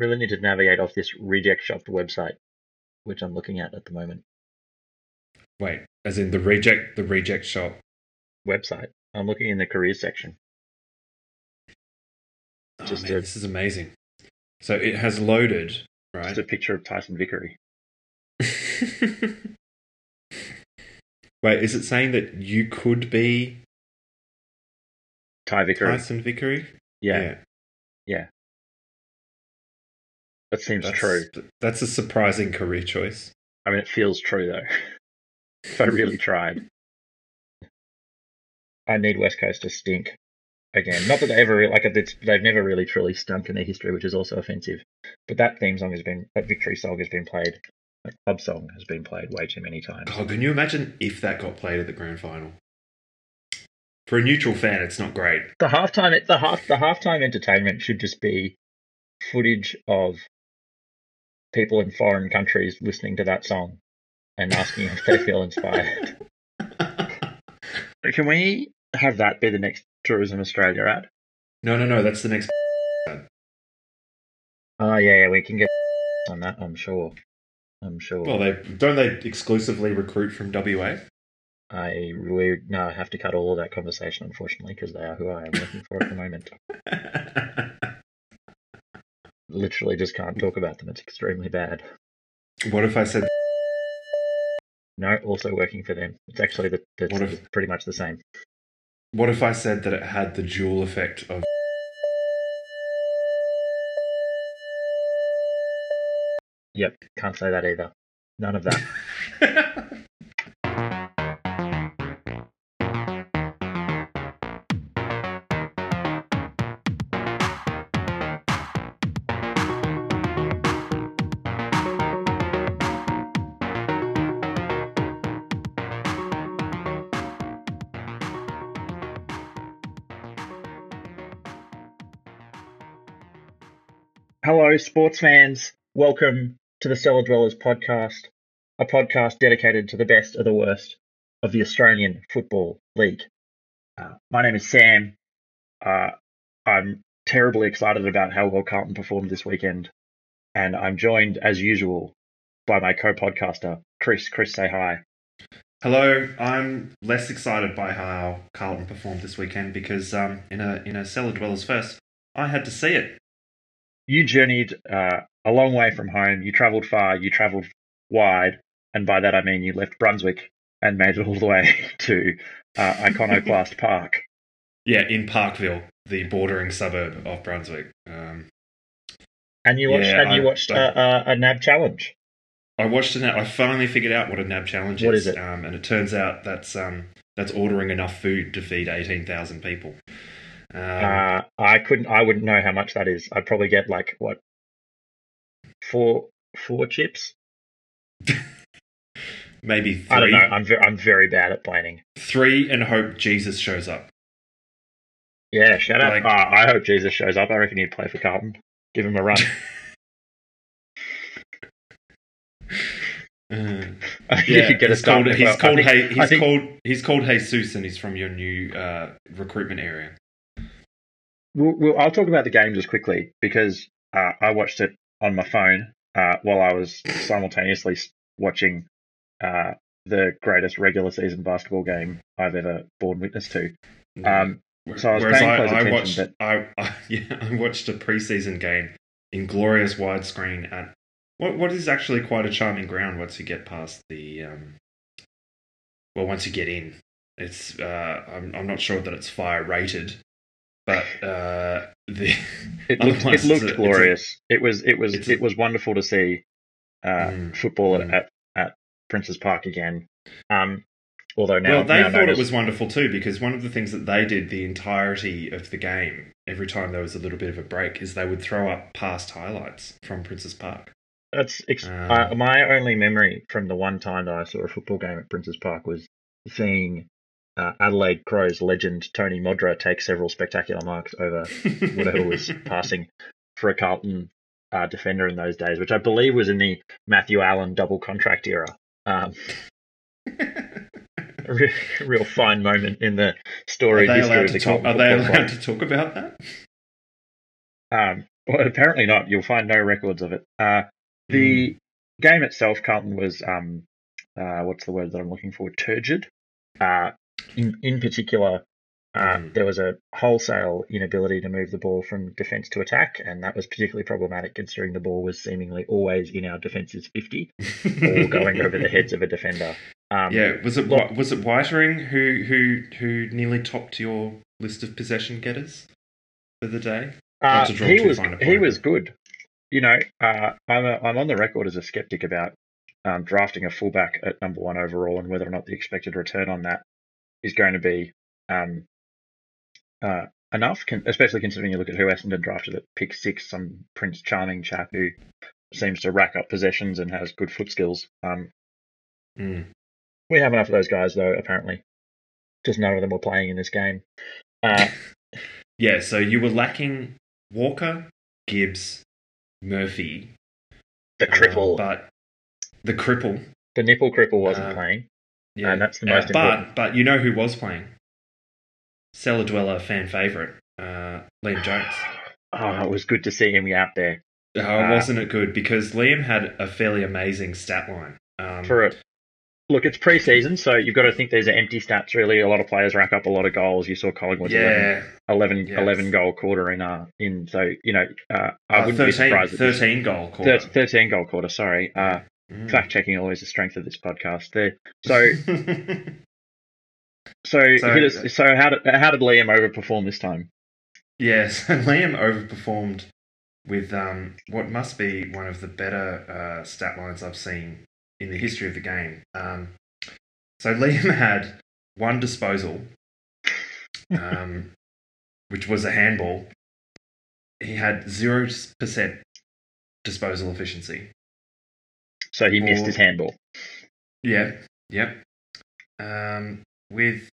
really need to navigate off this reject shop website, which I'm looking at at the moment. Wait, as in the reject the reject shop. Website. I'm looking in the careers section. Oh, Just man, a- this is amazing. So it has loaded, right? Just a picture of Tyson Vickery. Wait, is it saying that you could be Ty Vickery. Tyson Vickery? Yeah. Yeah, that seems that's, true. That's a surprising career choice. I mean, it feels true though. if I really tried, I need West Coast to stink again. Not that they ever like it's, they've never really truly stunk in their history, which is also offensive. But that theme song has been that victory song has been played. That club song has been played way too many times. God, can you imagine if that got played at the grand final? For a neutral fan, it's not great. The halftime, the half, the halftime entertainment should just be footage of people in foreign countries listening to that song and asking if they feel inspired. Can we have that be the next Tourism Australia ad? no, no, no. That's the next. Oh yeah, yeah, we can get on that. I'm sure. I'm sure. Well, they don't they exclusively recruit from WA. I really no, I have to cut all of that conversation, unfortunately, because they are who I am working for at the moment. Literally, just can't talk about them. It's extremely bad. what if I said? No, also working for them. It's actually the, the What if- pretty much the same. What if I said that it had the dual effect of? Yep, can't say that either. None of that. Hello, sports fans. Welcome to the Cellar Dwellers podcast, a podcast dedicated to the best of the worst of the Australian Football League. Uh, my name is Sam. Uh, I'm terribly excited about how well Carlton performed this weekend, and I'm joined, as usual, by my co-podcaster Chris. Chris, say hi. Hello, I'm less excited by how Carlton performed this weekend because um, in a in a cellar dwellers first, I had to see it. You journeyed uh, a long way from home. You travelled far. You travelled wide, and by that I mean you left Brunswick and made it all the way to uh, Iconoclast Park. Yeah, in Parkville, the bordering suburb of Brunswick. Um, And you watched Yeah, and you I- watched I- uh, a, NAB challenge. I watched it. I finally figured out what a NAB challenge What is. is it? Um, and it turns out that's um, that's ordering enough food to feed eighteen thousand people. Um, Uh, I couldn't. I wouldn't know how much that is. I'd probably get like what four four chips. maybe three, I don't know. I'm ve- I'm very bad at planning. three, and hope Jesus shows up. Yeah, shout out. Like- Uh, I hope Jesus shows up. I reckon he'd play for Carlton. Give him a run. Uh, yeah, he's a called. He's well. Called. think- he's think- called. He's called Jesus, and he's from your new uh, recruitment area. We'll, we'll, I'll talk about the game just quickly because uh, I watched it on my phone uh, while I was simultaneously watching uh, the greatest regular season basketball game I've ever borne witness to. Um, so I was Whereas paying I, close I attention, watched, but- I, I, yeah, I watched a preseason game in glorious widescreen at what what is actually quite a charming ground once you get past the um, well once you get in. It's uh, I'm I'm not sure that it's fire rated, but uh, the It looked, it looked it's a- glorious. it was it was a- it was wonderful to see uh, Mm, football mm. at, at Prince's Park again. Um, although now, well, they now thought known it was wonderful too because one of the things that they did the entirety of the game, every time there was a little bit of a break, is they would throw up past highlights from Princes Park. That's ex- Um, my only memory from the one time that I saw a football game at Prince's Park was seeing uh, Adelaide Crows legend Tony Modra take several spectacular marks over whatever was passing for a Carlton uh, defender in those days, which I believe was in the Matthew Allen double contract era. Um, a re- real fine moment in the story. Are they allowed the to talk? Are they allowed to talk about that? Um, Well, apparently not. You'll find no records of it. Uh, the Mm. game itself, Carlton was um, uh, what's the word that I'm looking for? Turgid. Uh, in in particular, uh, Mm. there was a wholesale inability to move the ball from defence to attack, and that was particularly problematic considering the ball was seemingly always in our defence's 50 or going over the heads of a defender. Um, Yeah, was it Look- was it Weitering who who who nearly topped your list of possession getters for the day? Uh, Not to draw he was he was good. You know, uh, I'm a, I'm on the record as a skeptic about um, drafting a fullback at number one overall and whether or not the expected return on that is going to be um, uh, enough. Con- especially considering you look at who Essendon drafted at pick six, some Prince Charming chap who seems to rack up possessions and has good foot skills. Um, Mm. we have enough of those guys though. Apparently, just none of them were playing in this game. Uh, Yeah, so you were lacking Walker, Gibbs, Murphy, the uh, cripple, but the cripple. the nipple cripple wasn't uh, playing. Yeah, that's the Uh, most but important. but you know who was playing? Cellar dweller fan favorite, uh, Liam Jones. Oh, it was good to see him out there. Oh, Ah. wasn't it good? Because Liam had a fairly amazing stat line. Um, for it. Look, it's pre-season, so you've got to think these are empty stats. Really, a lot of players rack up a lot of goals. You saw Collingwood's 11, yeah, 11, Yeah. 11 goal quarter in. Uh, in so you know, uh, I uh, wouldn't 13, be surprised. 13 goal quarter. thirteen goal quarter. Sorry, uh, Mm. fact checking always the strength of this podcast. There. So, so, So- us, so how did how did Liam overperform this time? Yeah, so Liam overperformed with um, what must be one of the better uh, stat lines I've seen in the history of the game. Um, so Liam had one disposal, um, which was a handball. He had 0% disposal efficiency. So he missed his handball. Yeah, yep. Um, with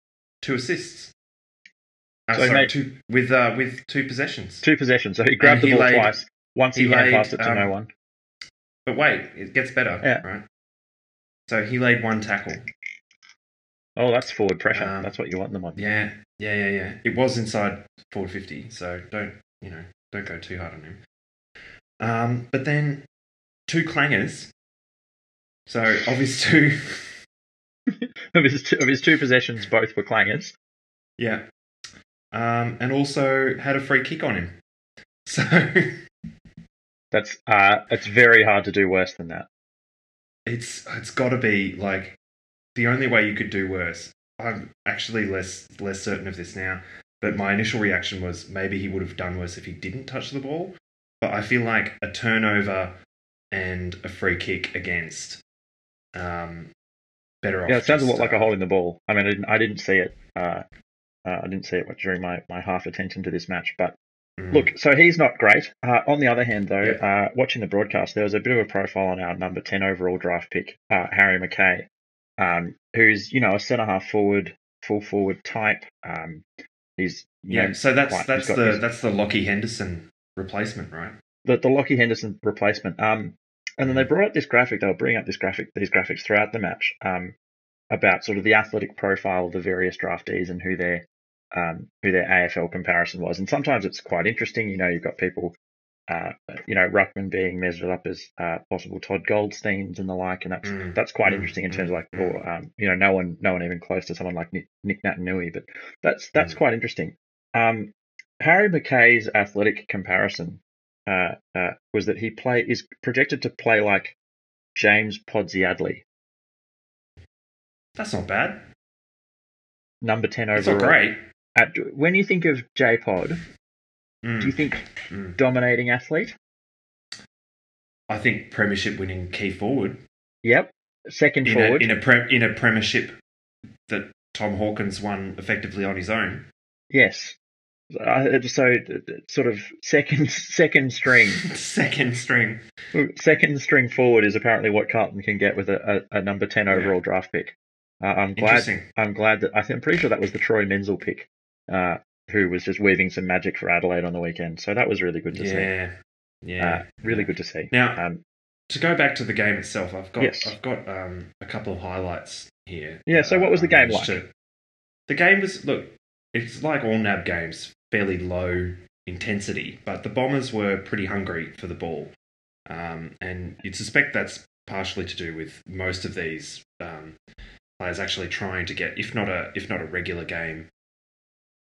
two assists. Uh, So sorry, made- two, with, uh, with two possessions. Two possessions. So he grabbed he the ball laid- twice. Once he, he laid, passed it to um, no one. But wait, it gets better, Yeah. right? So he laid one tackle. Oh, that's forward pressure. um, that's what you want them on. Yeah, yeah, yeah, yeah. It was inside forward fifty, so don't you know? Don't go too hard on him. Um, but then two clangers. So of his two, of his two, of his two possessions, both were clangers. yeah, um, and also had a free kick on him. So That's uh, it's very hard to do worse than that. it's it's got to be like the only way you could do worse. I'm actually less less certain of this now, but my initial reaction was maybe he would have done worse if he didn't touch the ball. But I feel like a turnover and a free kick against um better off. Yeah, it sounds a lot like a uh, hole in the ball. I mean, I didn't, I didn't see it. Uh, uh, I didn't see it during my, my half attention to this match. But mm, look, so he's not great. Uh, on the other hand, though, Yeah. uh, watching the broadcast, there was a bit of a profile on our number ten overall draft pick, uh, Harry McKay, um, who's you know a centre half forward, full forward type. Um, he's yeah. know, So that's quite- that's the his- that's the Lachie Henderson replacement, right? the, the Lachie Henderson replacement. Um, and then they brought up this graphic. They were bringing up this graphic, these graphics throughout the match, um, about sort of the athletic profile of the various draftees and who their um, who their AFL comparison was. And sometimes it's quite interesting. You know, you've got people, uh, you know, Ruckman being measured up as uh, possible Todd Goldsteins and the like, and that's Mm, that's quite mm, interesting in terms mm, of like, or, um, you know, no one, no one even close to someone like Nick, Nic Naitanui, but that's that's Mm. quite interesting. Um, Harry McKay's athletic comparison uh, uh, was that he play is projected to play like James Podsiadly, That's not bad. number ten It's overall. not great. At, when you think of J Pod, Mm, do you think mm. dominating athlete? I think premiership winning key forward Yep. Second in forward. a in a pre, in a premiership that Tom Hawkins won effectively on his own. yes. Uh, so uh, sort of second second string Second string. second string forward is apparently what Carlton can get with a, a, a number ten overall draft pick. Uh, I'm glad I'm glad that I think, I'm pretty sure that was the Troy Menzel pick, uh, who was just weaving some magic for Adelaide on the weekend. So that was really good to see. Yeah. Yeah. Uh, really good to see. Now, Um, to go back to the game itself, I've got Yes. I've got um, a couple of highlights here. Yeah, so what was the game like? to- the game was look, it's like all NAB games, fairly low intensity, but the Bombers were pretty hungry for the ball, um, and you'd suspect that's partially to do with most of these um, players actually trying to get, if not a if not a regular game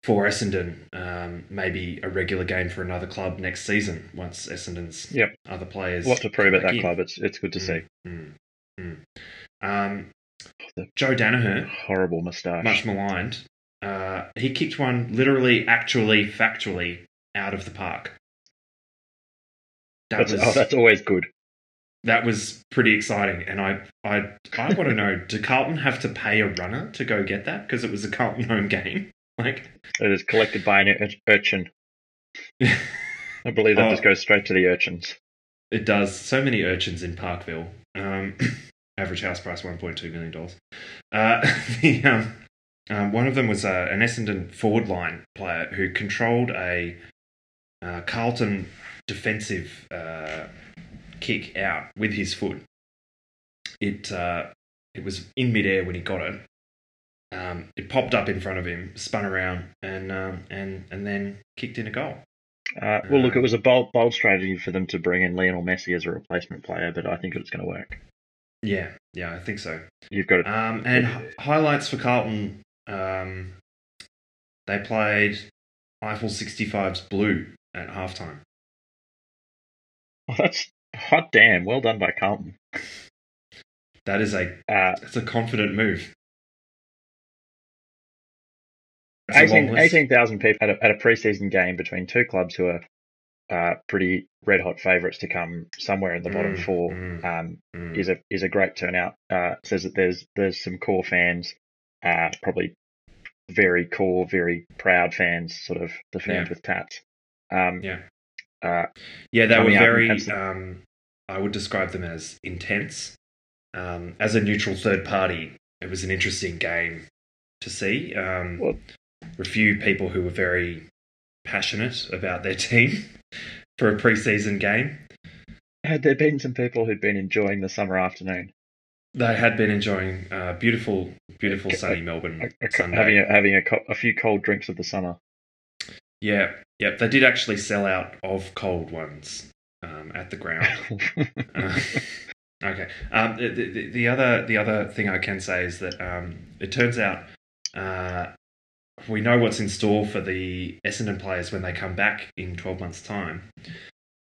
for Essendon, um, maybe a regular game for another club next season once Essendon's Yep. other players. What to prove at that in. club? It's it's good to see. Mm, mm. Um, Joe Daniher, Horrible moustache. much maligned, uh, he kicked one literally, actually, factually out of the park. That That's, was oh, that's always good. that was pretty exciting, and I I I want to know: Do Carlton have to pay a runner to go get that because it was a Carlton home game? Like, It is collected by an ur- urchin. I believe that Oh. just goes straight to the urchins. It does. So many urchins in Parkville. Um, average house price one point two million dollars. Uh, the um, um, one of them was uh, an Essendon forward line player who controlled a uh, Carlton defensive uh, kick out with his foot. It uh, it was in midair when he got it. Um, it popped up in front of him, spun around, and um, and and then kicked in a goal. Uh, well, look, it was a bold, bold strategy for them to bring in Lionel Messi as a replacement player, but I think it's going to work. Yeah, yeah, I think so. You've got to. Um, and h- highlights for Carlton. Um, they played Eiffel 65's Blue at halftime. Oh, that's hot damn. Well done by Carlton. That is a Uh, that's a confident move. That's a long 18 18,000 people at a, at a preseason game between two clubs who are uh, pretty red hot favourites to come somewhere in the bottom Mm, four mm, um, mm. is a is a great turnout. Uh, says that there's there's some core fans, uh, probably very core, very proud fans, sort of the fans Yeah. with tats. Um, Yeah. Uh, Yeah, they were very. Um, I would describe them as intense. Um, as a neutral third party, it was an interesting game to see. Um, Well- a few people who were very passionate about their team for a preseason game. had there been some people who'd been enjoying the summer afternoon, They had been enjoying uh, beautiful, beautiful sunny Melbourne Sunday. having a, having a, co- a few cold drinks of the summer. Yeah, yep. They did actually sell out of cold ones um, at the ground. Uh, okay. Um, the, the, the other the other thing I can say is that um, it turns out uh, we know what's in store for the Essendon players when they come back in twelve months' time,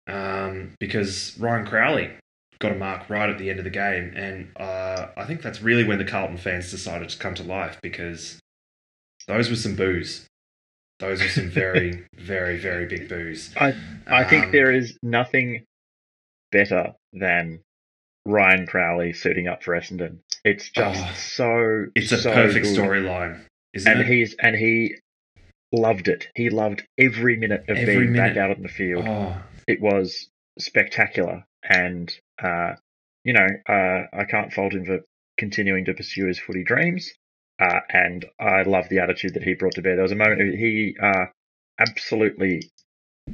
um, because Ryan Crowley got a mark right at the end of the game, and uh, I think that's really when the Carlton fans decided to come to life because those were some boos. Those were some very, very, very big boos. I I think Um, there is nothing better than Ryan Crowley suiting up for Essendon. It's just Oh, so It's a so perfect storyline, isn't and it? he's and he loved it. He loved every minute of Every being back out on the field. oh, It was spectacular, and uh, you know uh, I can't fault him for continuing to pursue his footy dreams. Uh, and I love the attitude that he brought to bear. There was a moment he uh, absolutely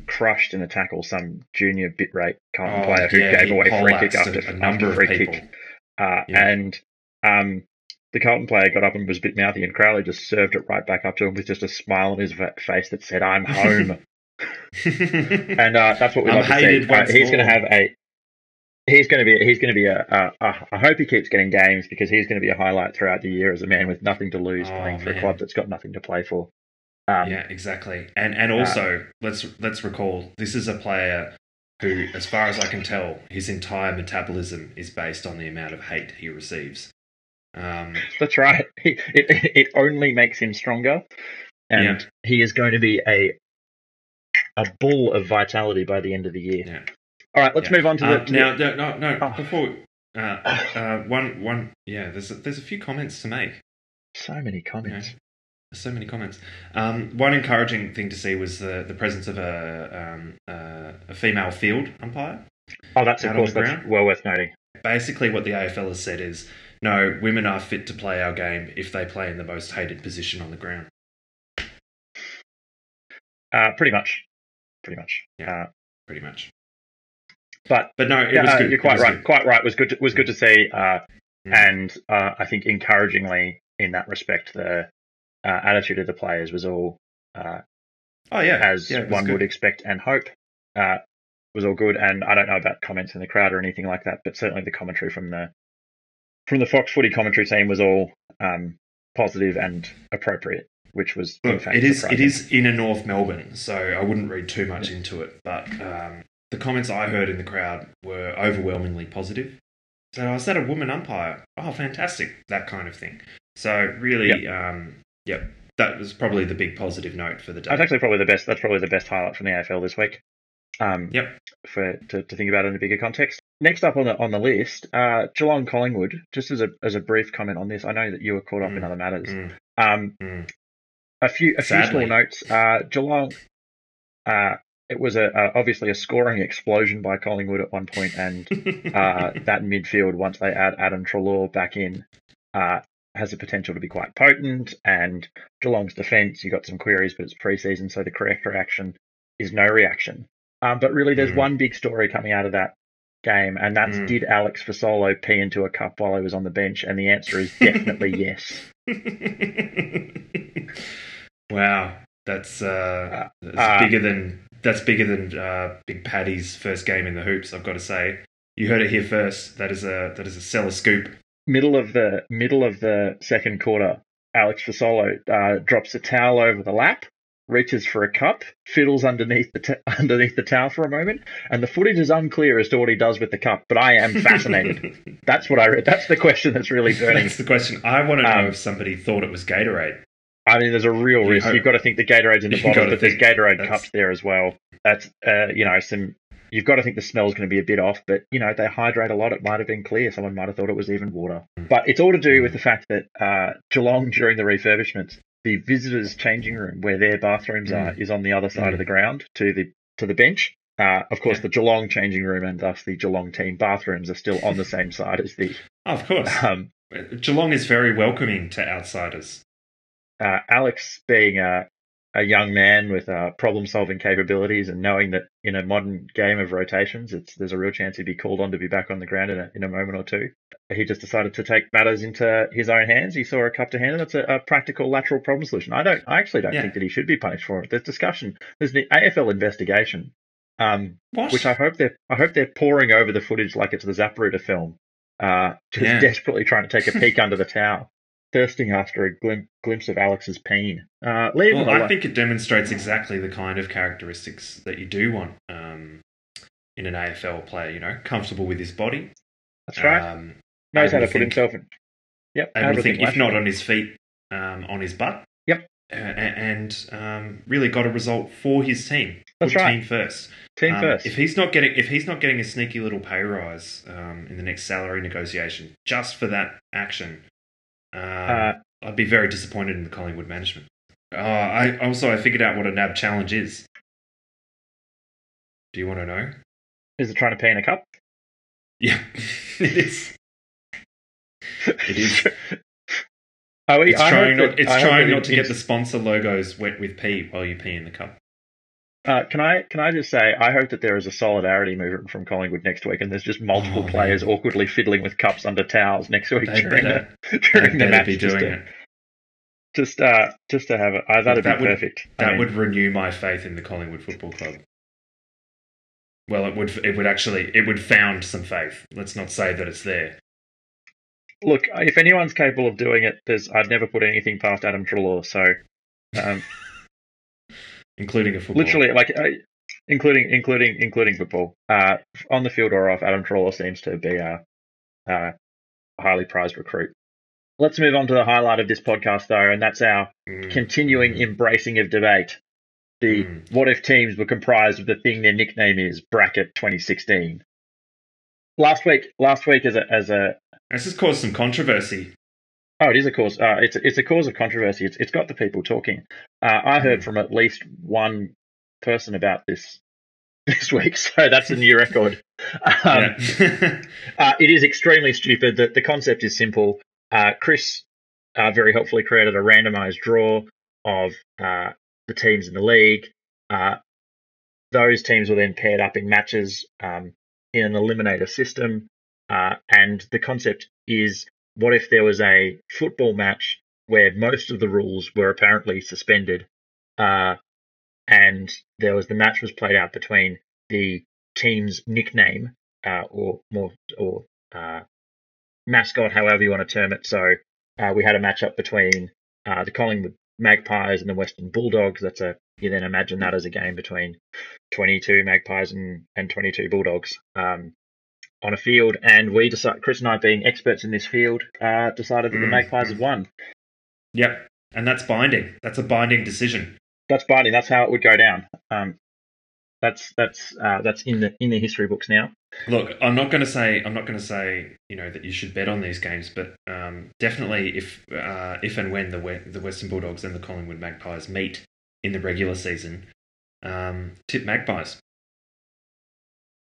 crushed in a tackle some junior bit rate Carlton oh, player who yeah, gave away free kick after, a, a number of free people. kick. Uh, Yeah. And um, the Carlton player got up and was a bit mouthy, and Crowley just served it right back up to him with just a smile on his face that said, "I'm home." and uh, that's what we I'm love to see. Uh, he's going to have a. He's going to be. He's going to be a, a, a. I hope he keeps getting games because he's going to be a highlight throughout the year as a man with nothing to lose, Oh, playing for a club that's got nothing to play for. Um, yeah, exactly. And and Uh, also let's let's recall this is a player who, as far as I can tell, his entire metabolism is based on the amount of hate he receives. Um, That's right. He, it it only makes him stronger, and Yeah. he is going to be a a bull of vitality by the end of the year. Yeah. All right, let's Yeah. move on to uh, the. to now, no, no, no. Oh. Before we- uh, uh, one, one, yeah. There's a, there's a few comments to make. so many comments. So many comments. Um, one encouraging thing to see was the, the presence of a um, uh, a female field umpire. Oh, that's of course that's ground? well worth noting. Basically, what the AFL has said is, no, women are fit to play our game if they play in the most hated position on the ground. Uh, pretty much, pretty much. Yeah. Uh, Pretty much. But But no, it yeah, was good. you're quite right. good. Quite right. Was good. To, was good to see. Uh, Mm. And uh, I think encouragingly in that respect, the uh, attitude of the players was all uh, Oh yeah, as yeah, one good. would expect and hope. Uh, was all good, and I don't know about comments in the crowd or anything like that, but certainly the commentary from the from the Fox Footy commentary team was all um, positive and appropriate, which was Look, it is it surprising. is in a North Melbourne, so I wouldn't read too much into it. But um, the comments I heard in the crowd were overwhelmingly positive. So I was that a woman umpire? Oh, fantastic! That kind of thing. So really, um, yep, that was probably the big positive note for the day. That's actually probably the best. That's probably the best highlight from the AFL this week. Um, Yep. For to, to think about in a bigger context. Next up on the on the list, uh, Geelong Collingwood. Just as a as a brief comment on this, I know that you were caught up in Mm, other matters. Mm, Um, mm. a few a few Sadly. small notes. Uh, Geelong. Uh, it was a, obviously a scoring explosion by Collingwood at one point, and uh, that midfield once they add Adam Treloar back in uh, has the potential to be quite potent. And Geelong's defence, you got some queries, but it's preseason, so the correct reaction is no reaction. Um, but really, there's Mm. one big story coming out of that game, and that's Mm. did Alex Fasolo pee into a cup while he was on the bench? And the answer is definitely yes. wow, that's uh, that's uh, bigger than that's bigger than uh, Big Paddy's first game in the hoops. I've got to say, you heard it here first. That is a that is a cellar scoop. Middle of the middle of the second quarter, Alex Fasolo uh, drops a towel over the lap, reaches for a cup, fiddles underneath the t- underneath the towel for a moment, and the footage is unclear as to what he does with the cup. But I am fascinated. that's what I read. That's the question that's really burning. That's the question. I want to know Um, if somebody thought it was Gatorade. I mean, there's a real risk. You've got to think the Gatorade's in the bottle, but there's Gatorade that's- cups there as well. That's uh, you know some. You've got to think the smell's going to be a bit off, but you know they hydrate a lot. It might have been clear. Someone might have thought it was even water. Mm. But it's all to do with the fact that uh, Geelong during the refurbishments, the visitors' changing room where their bathrooms Mm. are is on the other side Mm. of the ground to the to the bench. Uh, of course, Yeah. the Geelong changing room and thus the Geelong team bathrooms are still on the same side as the. Oh, of course, Um, Geelong is very welcoming to outsiders. Uh, Alex being a, a young man with uh, problem-solving capabilities and knowing that in a modern game of rotations, it's there's a real chance he'd be called on to be back on the ground in a, in a moment or two. He just decided to take matters into his own hands. He saw a cup to hand, and it's a, a practical lateral problem solution. I don't, I actually don't Yeah. think that he should be punished for it. There's discussion. There's the AFL investigation, um, which I hope they're, I hope they're pouring over the footage like it's the Zapruder film, uh, just Yeah. desperately trying to take a peek under the towel thirsting after a glim- glimpse of Alex's pain. Uh, leave Well, I think it demonstrates exactly the kind of characteristics that you do want um, in an AFL player. You know, comfortable with his body. That's right. Um, Knows how to able put himself in. Yep. able to think, if not on his feet, um, on his butt. Yep. Uh, and um, really got a result for his team. That's Put right. Team first. Team Um, first. If he's not getting, if he's not getting a sneaky little pay rise um, in the next salary negotiation just for that action, um, Uh, I'd be very disappointed in the Collingwood management. Uh, I also I figured out what a NAB challenge is. Do you want to know? is it trying to pee in a cup? Yeah, it is. It is. Are we, It's I trying not. that- It's I trying not to it- get the sponsor logos wet with pee while you pee in the cup. Uh, can I can I just say I hope that there is a solidarity movement from Collingwood next week, and there's just multiple Oh, players man. awkwardly fiddling with cups under towels next week They during better, the during the match. be just doing to, it. Just uh, just to have it. Uh, that'd That be would- perfect. I That mean, would renew my faith in the Collingwood Football Club. Well, it would. It would actually. It would found some faith. Let's not say that it's there. look. If anyone's capable of doing it, there's I'd never put anything past Adam Treloar. So, um, including a football. literally, like uh, including including including football, uh, on the field or off, Adam Treloar seems to be a, a highly prized recruit. Let's move on to the highlight of this podcast, though, and that's our Mm, continuing embracing of debate. The mm. what if teams were comprised of the thing their nickname is bracket 2016. Last week, last week as a as a This has caused some controversy. oh, it is a cause. Uh, it's it's a cause of controversy. It's it's got the people talking. Uh, I heard Mm. from at least one person about this this week, so that's a new record. Um. Uh, it is extremely stupid. The, the concept is simple. Uh, Chris uh, very helpfully created a randomized draw of uh, the teams in the league. Uh, those teams were then paired up in matches um, in an eliminator system. Uh, and the concept is what if there was a football match where most of the rules were apparently suspended uh, and there was the match was played out between the team's nickname uh, or more or uh, mascot, however you want to term it. So uh, we had a matchup between uh, the Collingwood Magpies and the Western Bulldogs. That's a you then imagine that as a game between 22 Magpies and, and 22 Bulldogs um, on a field. And we decided, Chris and I, being experts in this field, uh, decided that the Mm. Magpies had won. Yep. And that's binding. That's a binding decision. That's binding. That's how it would go down. Um, that's that's uh, that's in the in the history books now. Look, I'm not going to say I'm not going to say you know that you should bet on these games, but um, definitely if uh, if and when the we- the Western Bulldogs and the Collingwood Magpies meet in the regular season, um, tip Magpies.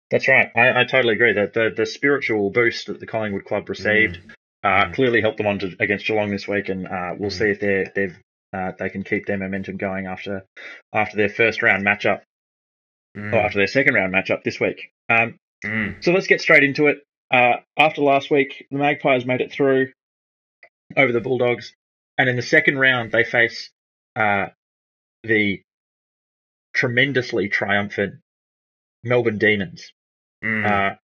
That's right. I, I totally agree. That the, the spiritual boost that the Collingwood club received uh, Mm. clearly helped them on to, against Geelong this week, and uh, we'll Mm. see if they they've uh, they can keep their momentum going after after their first round matchup Mm, or after their second round matchup this week. Um, mm, so let's get straight into it. Uh, after last week, the Magpies made it through over the Bulldogs, and in the second round they face uh, the tremendously triumphant Melbourne Demons. mm, Uh.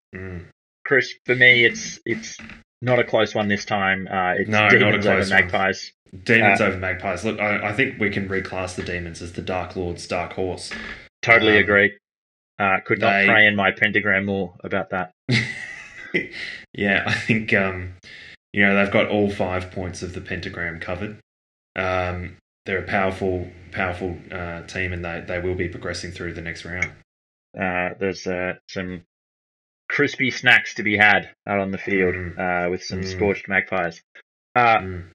Chris, for me, it's it's not a close one this time. Uh, it's No, not a Demons over one. Magpies. Demons Uh, over Magpies. Look, I, I think we can reclass the Demons as the Dark Lord's Dark Horse. Totally Um, agree. Uh, could not they- pray in my pentagram more about that. yeah, I think um, you know they've got all five points of the pentagram covered. Um, they're a powerful, powerful uh, team, and they, they will be progressing through the next round. Uh, there's uh, some crispy snacks to be had out on the field Mm. uh, with some Mm. scorched magpies. Uh, Mm.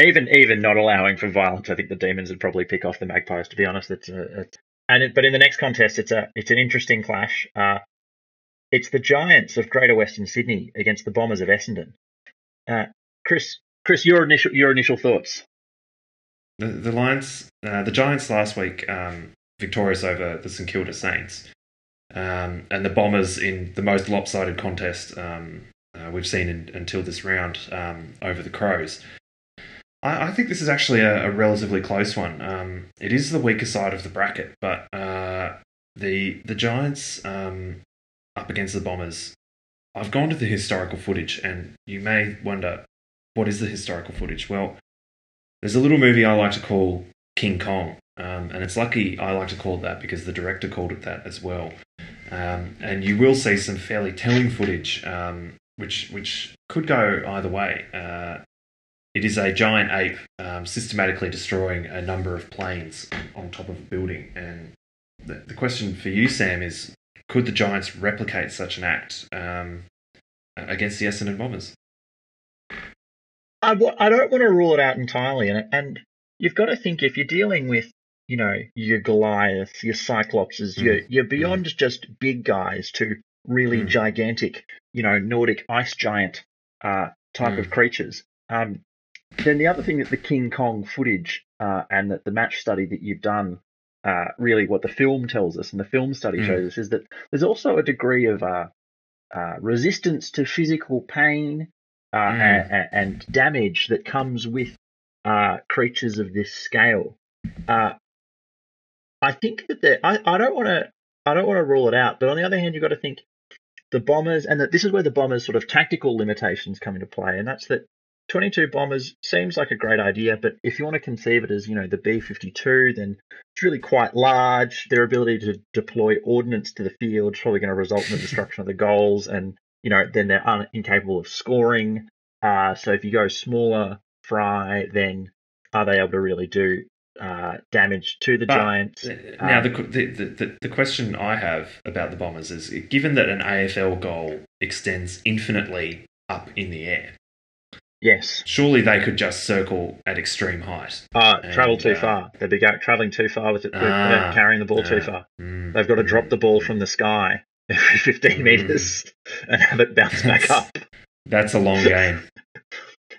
even even not allowing for violence, I think the demons would probably pick off the magpies. To be honest, it's a, it's and it, but in the next contest, it's a it's an interesting clash. Uh, it's the Giants of Greater Western Sydney against the Bombers of Essendon. Uh, Chris, Chris, your initial your initial thoughts? The, the Lions, uh, the Giants last week, um, victorious over the St Kilda Saints, um, and the Bombers in the most lopsided contest um, uh, we've seen in, until this round um, over the Crows. I, I think this is actually a, a relatively close one. Um, it is the weaker side of the bracket, but uh, the the Giants um, up against the Bombers. I've gone to the historical footage, and you may wonder what is the historical footage. Well, there's a little movie I like to call King Kong, um, and it's lucky I like to call it that because the director called it that as well. Um, and you will see some fairly telling footage, um, which which could go either way. Uh, it is a giant ape um, systematically destroying a number of planes on top of a building, and the, the question for you, Sam, is: Could the Giants replicate such an act um, against the Essendon Bombers? I, w- I don't want to rule it out entirely, and and you've got to think if you're dealing with you know your Goliaths, your Cyclopses, Mm. you're you're beyond just big guys to really Mm. gigantic, you know, Nordic ice giant uh, type Mm. of creatures. Um, then the other thing that the King Kong footage uh, and that the match study that you've done, uh, really what the film tells us and the film study Mm. shows us is that there's also a degree of uh, uh, resistance to physical pain uh, Mm. and, and damage that comes with uh, creatures of this scale. Uh, I think that the, I, I don't want to I don't want to rule it out, but on the other hand, you've got to think the bombers, and that this is where the bombers' sort of tactical limitations come into play, and that's that 22 bombers seems like a great idea, but if you want to conceive it as you know the B52, then it's really quite large. Their ability to deploy ordnance to the field is probably going to result in the destruction of the goals, and you know then they're un- incapable of scoring. Uh, so if you go smaller fry, then are they able to really do uh, damage to the But- Giants? Now, Um, the, the, the, the question I have about the Bombers is given that an AFL goal extends infinitely up in the air, Yes. surely they could just circle at extreme height. Uh, travel too uh, far. They'd be go- traveling too far with it, with, Ah, carrying the ball too ah, far. Mm, They've got to mm. drop the ball from the sky every 15 Mm. meters and have it bounce back up. That's a long game.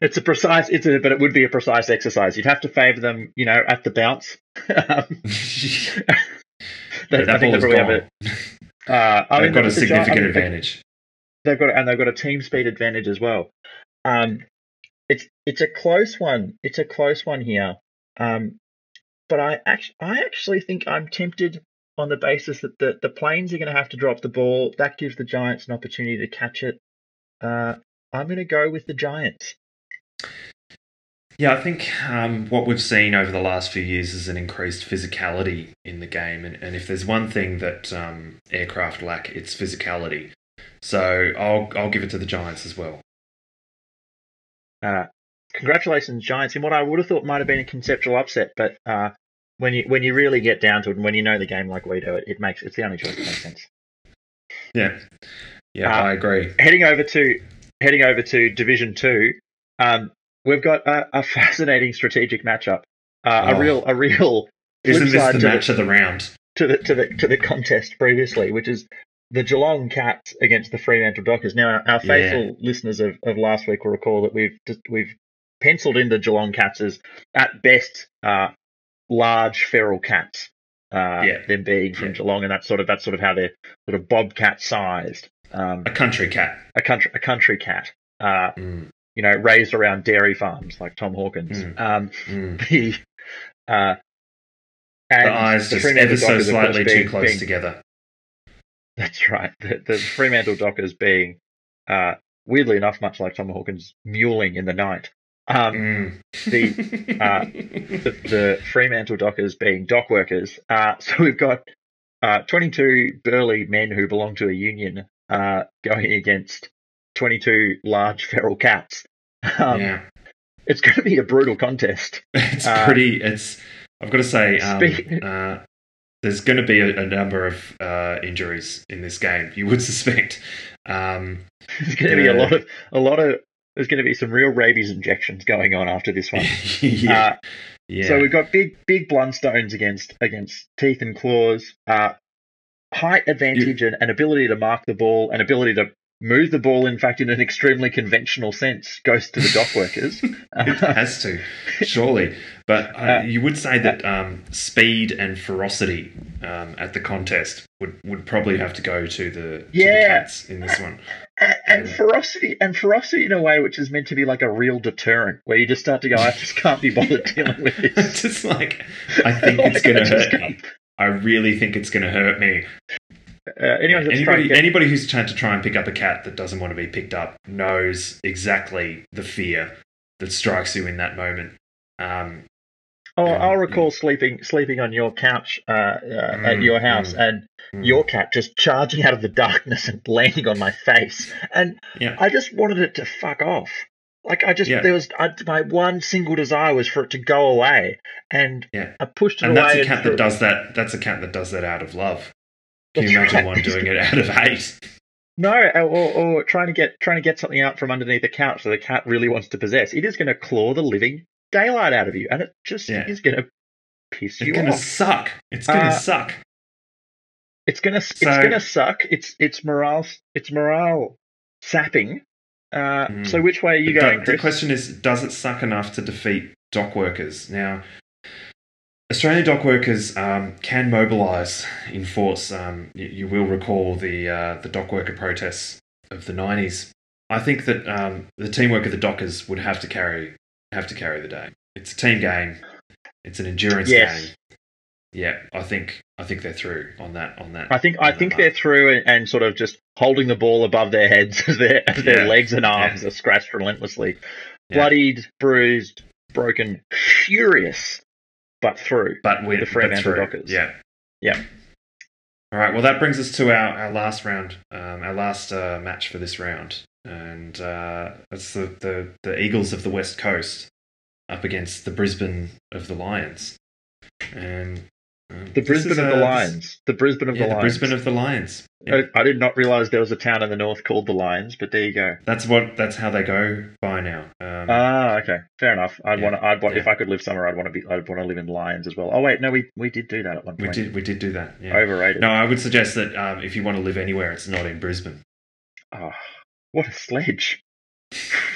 It's a precise, it's a, but it would be a precise exercise. You'd have to favour them, you know, at the bounce. um, Yeah, I think they probably have gone. a. Uh, I They've mean, got a I significant mean, advantage. They've got, and they've got a team speed advantage as well. Um, it's it's a close one. It's a close one here. Um, but I actually, I actually think I'm tempted on the basis that the, the planes are going to have to drop the ball. That gives the Giants an opportunity to catch it. Uh, I'm going to go with the Giants. Yeah, I think um, what we've seen over the last few years is an increased physicality in the game, and, and if there's one thing that um, aircraft lack, it's physicality. So I'll I'll give it to the Giants as well. Uh, congratulations, Giants! In what I would have thought might have been a conceptual upset, but uh, when you when you really get down to it, and when you know the game like we do, it, it makes it's the only choice that makes sense. Yeah, yeah, uh, I agree. Heading over to heading over to Division Two, um, we've got a, a, fascinating strategic matchup. Uh, oh. A real a real isn't this the match the, of the round to the to the to the contest previously, which is the Geelong Cats against the Fremantle Dockers. Now, our, our faithful yeah. listeners of, of last week will recall that we've just, we've penciled in the Geelong Cats as at best uh, large feral cats. Uh, yeah. them being from yeah. Geelong, and that's sort of that's sort of how they're sort of bobcat sized. Um, a country cat. A country a country cat. Uh, mm. You know, raised around dairy farms like Tom Hawkins. Mm. Um, mm. The uh, the eyes the just ever so slightly being, too close being, together. That's right. The, the Fremantle Dockers being, uh, weirdly enough, much like Tom Hawkins muling in the night. Um, mm. the, uh, the, the Fremantle Dockers being dock workers. Uh, so we've got uh, 22 burly men who belong to a union uh, going against 22 large feral cats. Um, yeah. It's going to be a brutal contest. It's uh, pretty. It's. I've got to say, um, uh, there's going to be a, a number of uh, injuries in this game. You would suspect. Um, there's going to be a lot of a lot of. There's going to be some real rabies injections going on after this one. yeah. Uh, yeah. So we've got big big blundstones against against teeth and claws. Uh, height advantage you, and, and ability to mark the ball and ability to move the ball, in fact, in an extremely conventional sense, goes to the dock workers. it has to, surely. But uh, uh, you would say that um, speed and ferocity um, at the contest would, would probably have to go to the, yeah. To the cats in this one. And, and yeah. ferocity, and ferocity in a way which is meant to be like a real deterrent, where you just start to go, I just can't be bothered dealing with this. just like, I think it's going to hurt me. I really think it's going to hurt me. Uh, anybody, get... anybody who's trying to try and pick up a cat that doesn't want to be picked up knows exactly the fear that strikes you in that moment. Um, oh, and, I'll recall yeah. sleeping sleeping on your couch uh, uh, mm, at your house, mm, and mm. your cat just charging out of the darkness and landing on my face, and yeah. I just wanted it to fuck off. Like I just yeah. there was I, my one single desire was for it to go away, and. I pushed it and away. And that's a cat that does that. That's a cat that does that out of love. Can you imagine one doing it out of hate? No, or, or trying to get trying to get something out from underneath the couch that the cat really wants to possess. It is going to claw the living daylight out of you, and it just yeah. is going to piss it's you gonna Suck. It's going to uh, suck. It's gonna so, it's gonna suck. It's it's morale it's morale sapping. Uh, mm, so which way are you going? The, the question is, does it suck enough to defeat dock workers? Now, Australian dock workers um, can mobilise in force. Um, you, you, will recall the uh, the dock worker protests of the nineties. I think that um, the teamwork of the dockers would have to carry have to carry the day. It's a team game. It's an endurance yes. game. Yeah, I think I think they're through on that on that. I think I think they're through and, and, sort of just holding the ball above their heads as their as their legs and arms yeah. are scratched relentlessly, yeah. bloodied, bruised, broken, furious but through. But with the Fremantle Dockers. Yeah. Yeah. All right. Well, that brings us to our, our last round, um, our last uh, match for this round, and uh, it's the, the the Eagles of the West Coast up against the Brisbane of the Lions, and the Brisbane of the Lions. The Brisbane of yeah, the Lions. Brisbane of the Lions. Yeah. I, I, did not realize there was a town in the north called the Lions, but there you go. That's what. That's how they go by now. Um, ah, okay, fair enough. I'd yeah, want. to. I'd want. If I could live somewhere, I'd want to be. I'd want to live in Lions as well. Oh wait, no, we we did do that at one point. We did. We did do that. Overrated. No, I would suggest that um, if you want to live anywhere, it's not in Brisbane. Oh, what a sledge!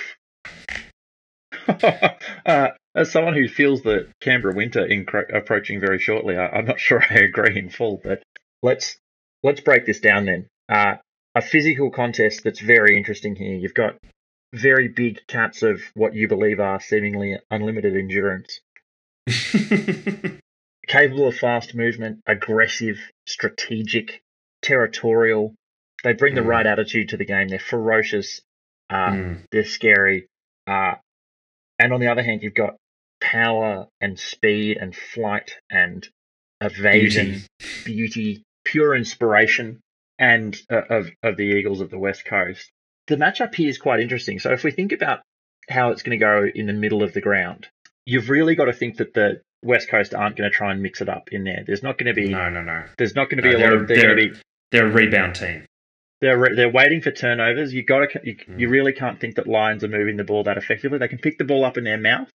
uh, as someone who feels the Canberra winter incro- approaching very shortly, I, am not sure I agree in full. But let's let's break this down then. Uh, a physical contest that's very interesting here. You've got very big cats of what you believe are seemingly unlimited endurance. capable of fast movement, aggressive, strategic, territorial. They bring the Mm. right attitude to the game. They're ferocious. Uh, Mm. They're scary. Uh, and on the other hand, you've got power and speed and flight and evasion, Beauty. beauty, pure inspiration, and uh, of of the Eagles of the West Coast. The matchup here is quite interesting. So if we think about how it's going to go in the middle of the ground, you've really got to think that the West Coast aren't going to try and mix it up in there. There's not going to be No, no, no. there's not going to No, be a lot of they're they're- be They're a rebound team. They're re- they're waiting for turnovers. You got to you, Mm. you really can't think that Lions are moving the ball that effectively. They can pick the ball up in their mouth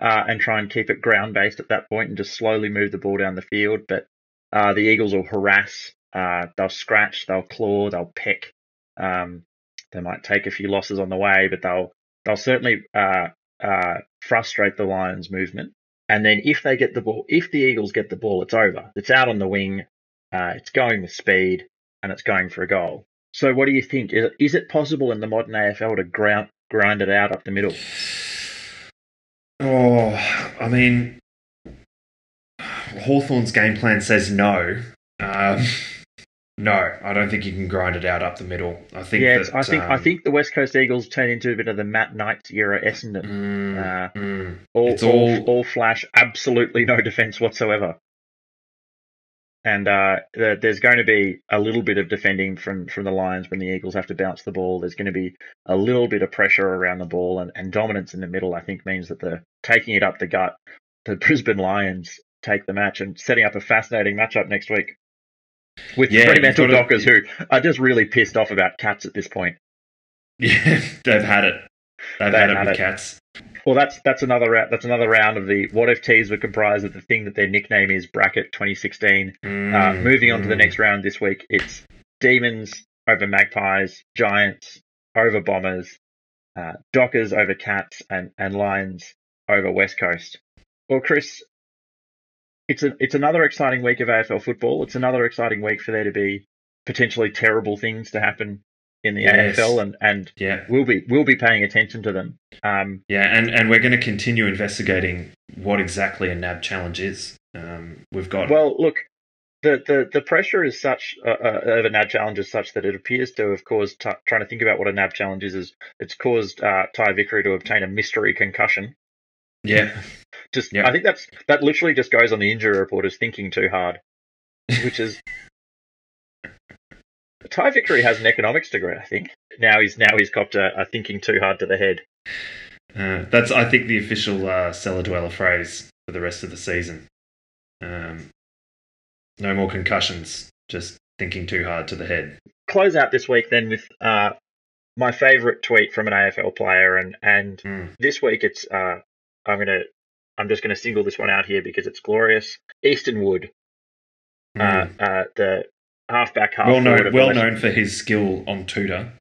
uh, and try and keep it ground based at that point and just slowly move the ball down the field. But uh, the Eagles will harass. Uh, they'll scratch. They'll claw. They'll peck. Um, they might take a few losses on the way, but they'll they'll certainly uh, uh, frustrate the Lions' movement. And then if they get the ball, if the Eagles get the ball, it's over. It's out on the wing. Uh, it's going with speed and it's going for a goal. So, what do you think? Is it, is it possible in the modern AFL to ground, grind it out up the middle? Oh, I mean, Hawthorn's game plan says no. Um, no, I don't think you can grind it out up the middle. I think yeah, that, I think I um, think the West Coast Eagles turn into a bit of the Matt Knights era Essendon. mm, Uh, mm. all, it's all, all- all flash, absolutely no defense whatsoever. And uh, there's going to be a little bit of defending from, from the Lions when the Eagles have to bounce the ball. There's going to be a little bit of pressure around the ball, and, and dominance in the middle. I think means that the taking it up the gut, the Brisbane Lions take the match and setting up a fascinating matchup next week with Yeah, Fremantle Dockers, who are just really pissed off about cats at this point. Yeah, they've had it. They've, They've had it had with it. cats. Well, that's that's another that's another round of the what if teas were comprised of the thing that their nickname is bracket 2016. Uh, Mm, moving on to the mm. next round this week, it's Demons over Magpies, Giants over Bombers, uh, Dockers over Cats, and and Lions over West Coast. Well, Chris, it's a it's another exciting week of AFL football. It's another exciting week for there to be potentially terrible things to happen in the Yes. AFL, and and Yeah, we'll be we'll be paying attention to them. Um, yeah, and, and we're going to continue investigating what exactly a NAB challenge is. Um, we've got Well, look, the, the, the pressure is such uh, uh, of a NAB challenge is such that it appears to have caused t- trying to think about what a NAB challenge is. is it's caused uh, Ty Vickery to obtain a mystery concussion. yeah, Just, Yeah. I think that's that literally just goes on the injury report as thinking too hard, which is. Ty Vickery has an economics degree, I think. Now he's now he's copped a, a thinking too hard to the head. Uh, that's, I think, the official uh, cellar dweller phrase for the rest of the season. Um, no more concussions, just thinking too hard to the head. Close out this week then with uh, my favourite tweet from an AFL player, and and Mm. this week it's uh, I'm gonna I'm just gonna single this one out here because it's glorious. Easton Wood, Mm. uh, uh, the halfback, half well known, well known for his skill on tutor.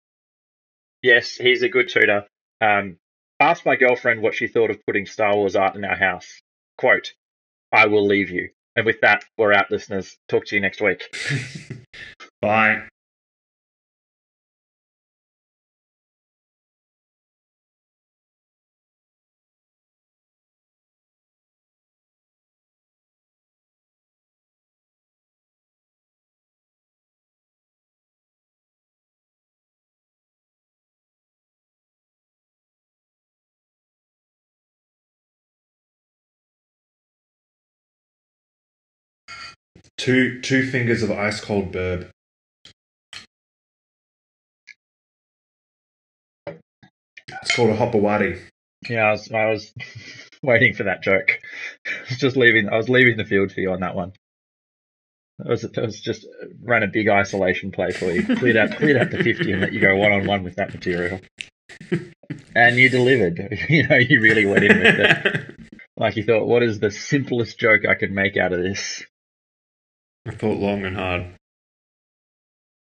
Yes, he's a good tutor. Um, asked my girlfriend what she thought of putting Star Wars art in our house. Quote: "I will leave you." And with that, we're out, listeners. Talk to you next week. Bye. Two two fingers of ice cold burb. It's called a hopawati. Yeah, I was, I was waiting for that joke. I was just leaving. I was leaving the field for you on that one. That was, that was just uh, ran a big isolation play for you. Cleared out, cleared out the fifty, and let you go one on one with that material. And you delivered. You know, you really went in with it. Like you thought, what is the simplest joke I could make out of this? I thought long and hard.